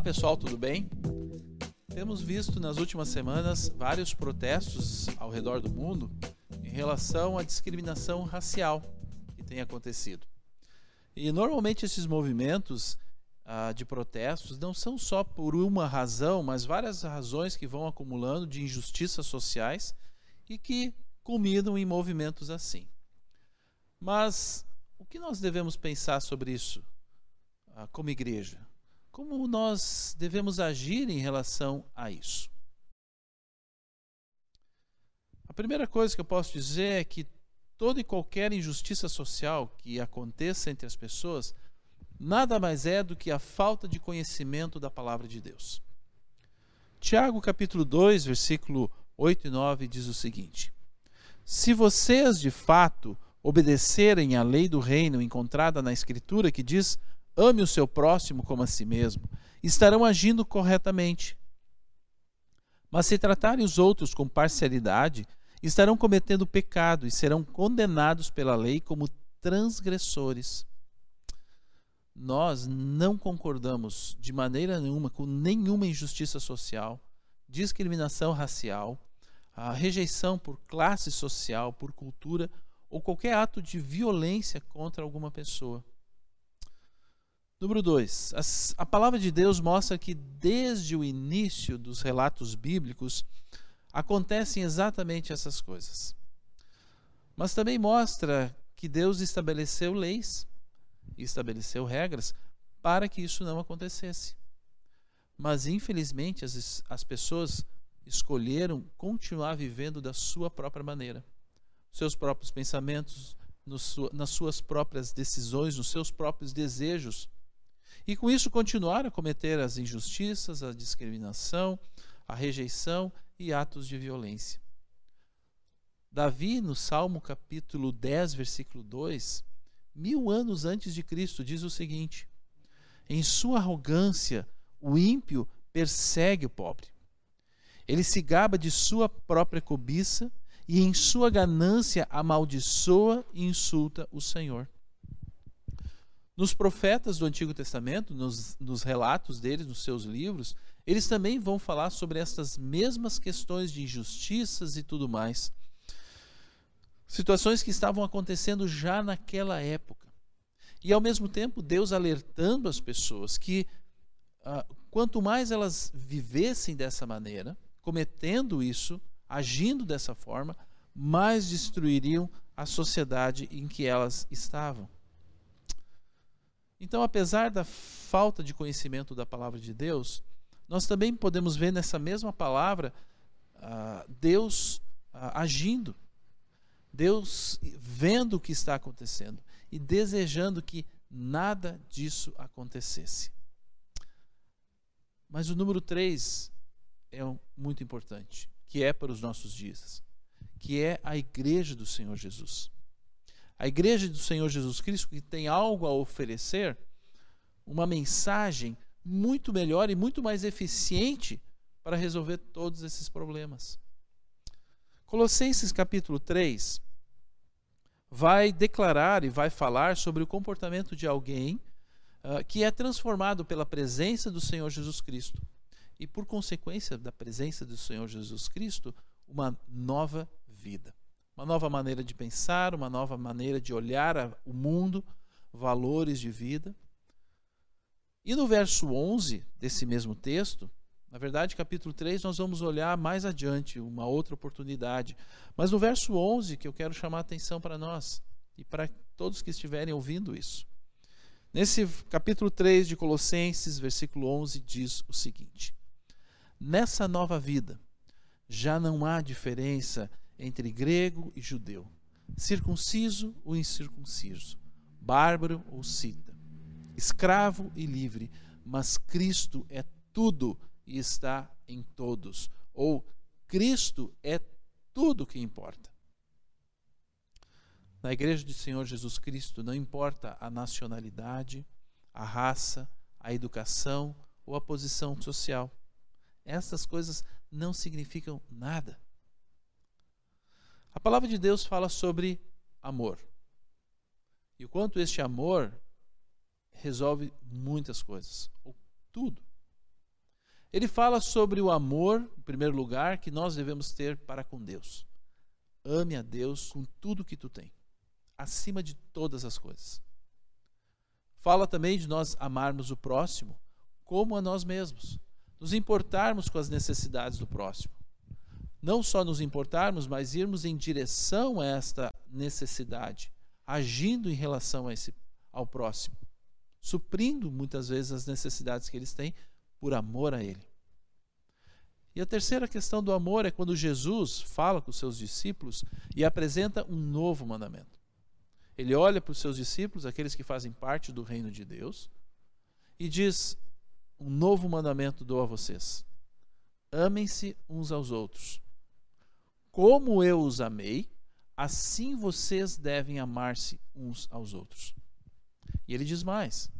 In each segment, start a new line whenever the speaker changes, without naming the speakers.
Olá pessoal, tudo bem? Temos visto nas últimas semanas vários protestos ao redor do mundo em relação à discriminação racial que tem acontecido. E normalmente esses movimentos ah, de protestos não são só por uma razão, mas várias razões que vão acumulando de injustiças sociais e que culminam em movimentos assim. Mas o que nós devemos pensar sobre isso ah, como igreja? Como nós devemos agir em relação a isso? A primeira coisa que eu posso dizer é que toda e qualquer injustiça social que aconteça entre as pessoas nada mais é do que a falta de conhecimento da palavra de Deus. Tiago capítulo 2, versículo 8 e 9 diz o seguinte: Se vocês de fato obedecerem à lei do reino encontrada na escritura que diz: ame o seu próximo como a si mesmo, estarão agindo corretamente. Mas se tratarem os outros com parcialidade, estarão cometendo pecado e serão condenados pela lei como transgressores. Nós não concordamos de maneira nenhuma com nenhuma injustiça social, discriminação racial, a rejeição por classe social, por cultura ou qualquer ato de violência contra alguma pessoa. Número 2. A palavra de Deus mostra que desde o início dos relatos bíblicos acontecem exatamente essas coisas. Mas também mostra que Deus estabeleceu leis, estabeleceu regras para que isso não acontecesse. Mas infelizmente as, as pessoas escolheram continuar vivendo da sua própria maneira, seus próprios pensamentos, nas suas próprias decisões, nos seus próprios desejos e com isso continuar a cometer as injustiças, a discriminação, a rejeição e atos de violência. Davi, no Salmo capítulo 10, versículo 2, mil anos antes de Cristo, diz o seguinte: Em sua arrogância, o ímpio persegue o pobre. Ele se gaba de sua própria cobiça e em sua ganância amaldiçoa e insulta o Senhor. Nos profetas do Antigo Testamento, nos, nos relatos deles, nos seus livros, eles também vão falar sobre essas mesmas questões de injustiças e tudo mais. Situações que estavam acontecendo já naquela época. E ao mesmo tempo, Deus alertando as pessoas que ah, quanto mais elas vivessem dessa maneira, cometendo isso, agindo dessa forma, mais destruiriam a sociedade em que elas estavam. Então, apesar da falta de conhecimento da palavra de Deus, nós também podemos ver nessa mesma palavra uh, Deus uh, agindo, Deus vendo o que está acontecendo e desejando que nada disso acontecesse. Mas o número 3 é muito importante, que é para os nossos dias, que é a igreja do Senhor Jesus a igreja do Senhor Jesus Cristo, que tem algo a oferecer, uma mensagem muito melhor e muito mais eficiente para resolver todos esses problemas. Colossenses capítulo 3 vai declarar e vai falar sobre o comportamento de alguém uh, que é transformado pela presença do Senhor Jesus Cristo e, por consequência da presença do Senhor Jesus Cristo, uma nova vida uma nova maneira de pensar, uma nova maneira de olhar o mundo, valores de vida. E no verso 11 desse mesmo texto, na verdade, capítulo 3, nós vamos olhar mais adiante, uma outra oportunidade. Mas no verso 11 que eu quero chamar a atenção para nós e para todos que estiverem ouvindo isso. Nesse capítulo 3 de Colossenses, versículo 11, diz o seguinte: Nessa nova vida já não há diferença entre grego e judeu, circunciso ou incircunciso, bárbaro ou cita, escravo e livre, mas Cristo é tudo e está em todos, ou Cristo é tudo que importa. Na igreja do Senhor Jesus Cristo não importa a nacionalidade, a raça, a educação ou a posição social. Essas coisas não significam nada. A palavra de Deus fala sobre amor. E o quanto este amor resolve muitas coisas, ou tudo. Ele fala sobre o amor, em primeiro lugar, que nós devemos ter para com Deus. Ame a Deus com tudo que tu tem, acima de todas as coisas. Fala também de nós amarmos o próximo como a nós mesmos, nos importarmos com as necessidades do próximo. Não só nos importarmos, mas irmos em direção a esta necessidade, agindo em relação a esse, ao próximo, suprindo muitas vezes as necessidades que eles têm por amor a Ele. E a terceira questão do amor é quando Jesus fala com os seus discípulos e apresenta um novo mandamento. Ele olha para os seus discípulos, aqueles que fazem parte do reino de Deus, e diz: Um novo mandamento dou a vocês. Amem-se uns aos outros. Como eu os amei, assim vocês devem amar-se uns aos outros. E ele diz mais: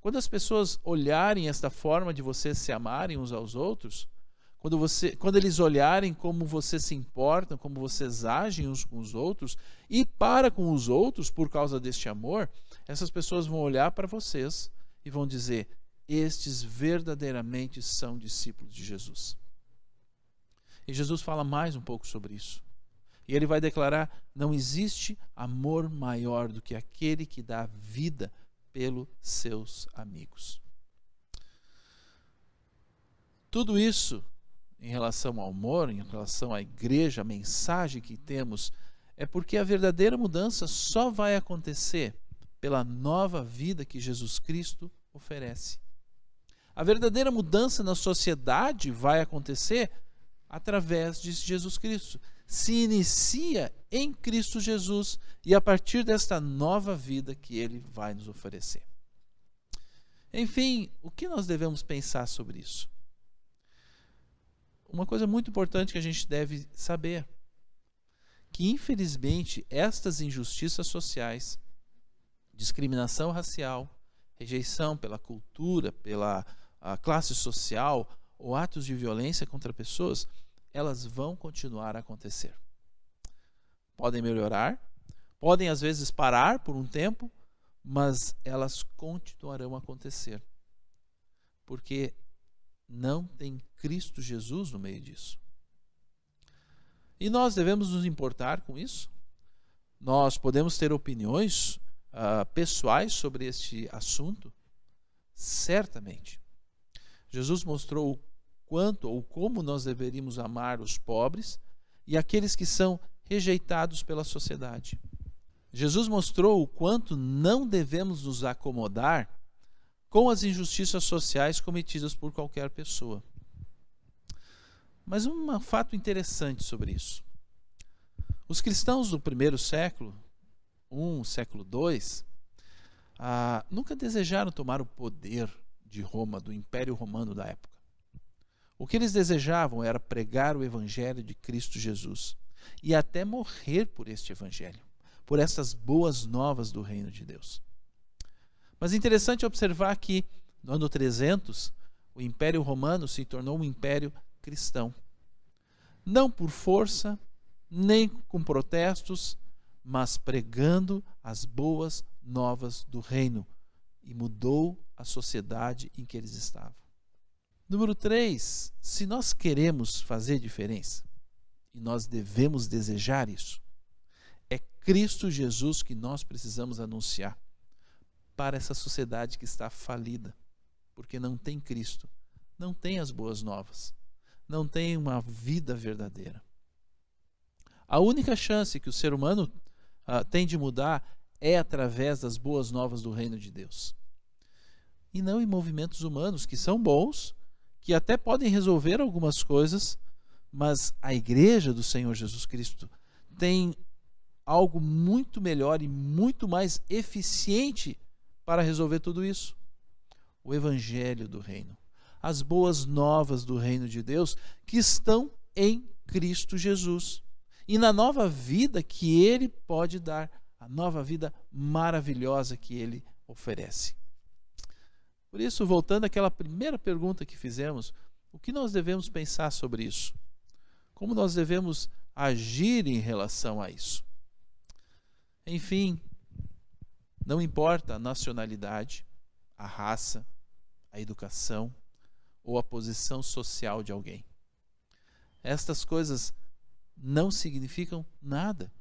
quando as pessoas olharem esta forma de vocês se amarem uns aos outros, quando, você, quando eles olharem como vocês se importam, como vocês agem uns com os outros e para com os outros por causa deste amor, essas pessoas vão olhar para vocês e vão dizer: estes verdadeiramente são discípulos de Jesus. E Jesus fala mais um pouco sobre isso. E ele vai declarar: não existe amor maior do que aquele que dá vida pelos seus amigos. Tudo isso em relação ao amor, em relação à igreja, a mensagem que temos, é porque a verdadeira mudança só vai acontecer pela nova vida que Jesus Cristo oferece. A verdadeira mudança na sociedade vai acontecer através de Jesus Cristo se inicia em Cristo Jesus e a partir desta nova vida que ele vai nos oferecer. Enfim, o que nós devemos pensar sobre isso? Uma coisa muito importante que a gente deve saber, que infelizmente estas injustiças sociais, discriminação racial, rejeição pela cultura, pela classe social ou atos de violência contra pessoas, elas vão continuar a acontecer. Podem melhorar, podem às vezes parar por um tempo, mas elas continuarão a acontecer. Porque não tem Cristo Jesus no meio disso. E nós devemos nos importar com isso? Nós podemos ter opiniões uh, pessoais sobre este assunto? Certamente. Jesus mostrou o quanto ou como nós deveríamos amar os pobres e aqueles que são rejeitados pela sociedade. Jesus mostrou o quanto não devemos nos acomodar com as injustiças sociais cometidas por qualquer pessoa. Mas um fato interessante sobre isso. Os cristãos do primeiro século, um século dois, ah, nunca desejaram tomar o poder de Roma, do Império Romano da época. O que eles desejavam era pregar o evangelho de Cristo Jesus e até morrer por este evangelho, por essas boas novas do reino de Deus. Mas interessante observar que no ano 300, o Império Romano se tornou um império cristão. Não por força, nem com protestos, mas pregando as boas novas do reino e mudou a sociedade em que eles estavam. Número 3, se nós queremos fazer diferença, e nós devemos desejar isso, é Cristo Jesus que nós precisamos anunciar para essa sociedade que está falida, porque não tem Cristo, não tem as boas novas, não tem uma vida verdadeira. A única chance que o ser humano uh, tem de mudar é através das boas novas do reino de Deus. E não em movimentos humanos que são bons, que até podem resolver algumas coisas, mas a igreja do Senhor Jesus Cristo tem algo muito melhor e muito mais eficiente para resolver tudo isso. O evangelho do reino, as boas novas do reino de Deus que estão em Cristo Jesus. E na nova vida que ele pode dar, a nova vida maravilhosa que ele oferece. Por isso, voltando àquela primeira pergunta que fizemos, o que nós devemos pensar sobre isso? Como nós devemos agir em relação a isso? Enfim, não importa a nacionalidade, a raça, a educação, ou a posição social de alguém. Estas coisas não significam nada.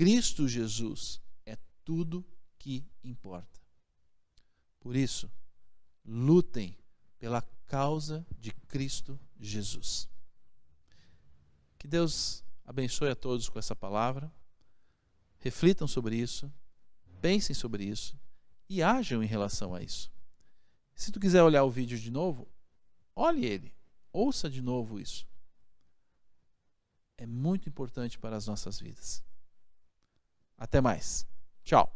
Cristo Jesus é tudo que importa. Por isso, lutem pela causa de Cristo Jesus. Que Deus abençoe a todos com essa palavra. Reflitam sobre isso, pensem sobre isso e ajam em relação a isso. Se tu quiser olhar o vídeo de novo, olhe ele, ouça de novo isso. É muito importante para as nossas vidas. Até mais. Tchau.